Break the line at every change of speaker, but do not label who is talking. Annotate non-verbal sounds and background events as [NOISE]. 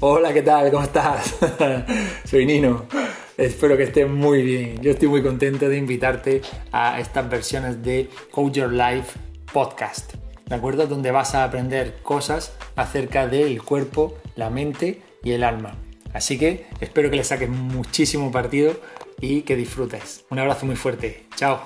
Hola, ¿qué tal? ¿Cómo estás? [LAUGHS] Soy Nino. Espero que estés muy bien. Yo estoy muy contento de invitarte a estas versiones de Coach Your Life podcast. ¿De acuerdo? Donde vas a aprender cosas acerca del cuerpo, la mente y el alma. Así que espero que le saques muchísimo partido y que disfrutes. Un abrazo muy fuerte. Chao.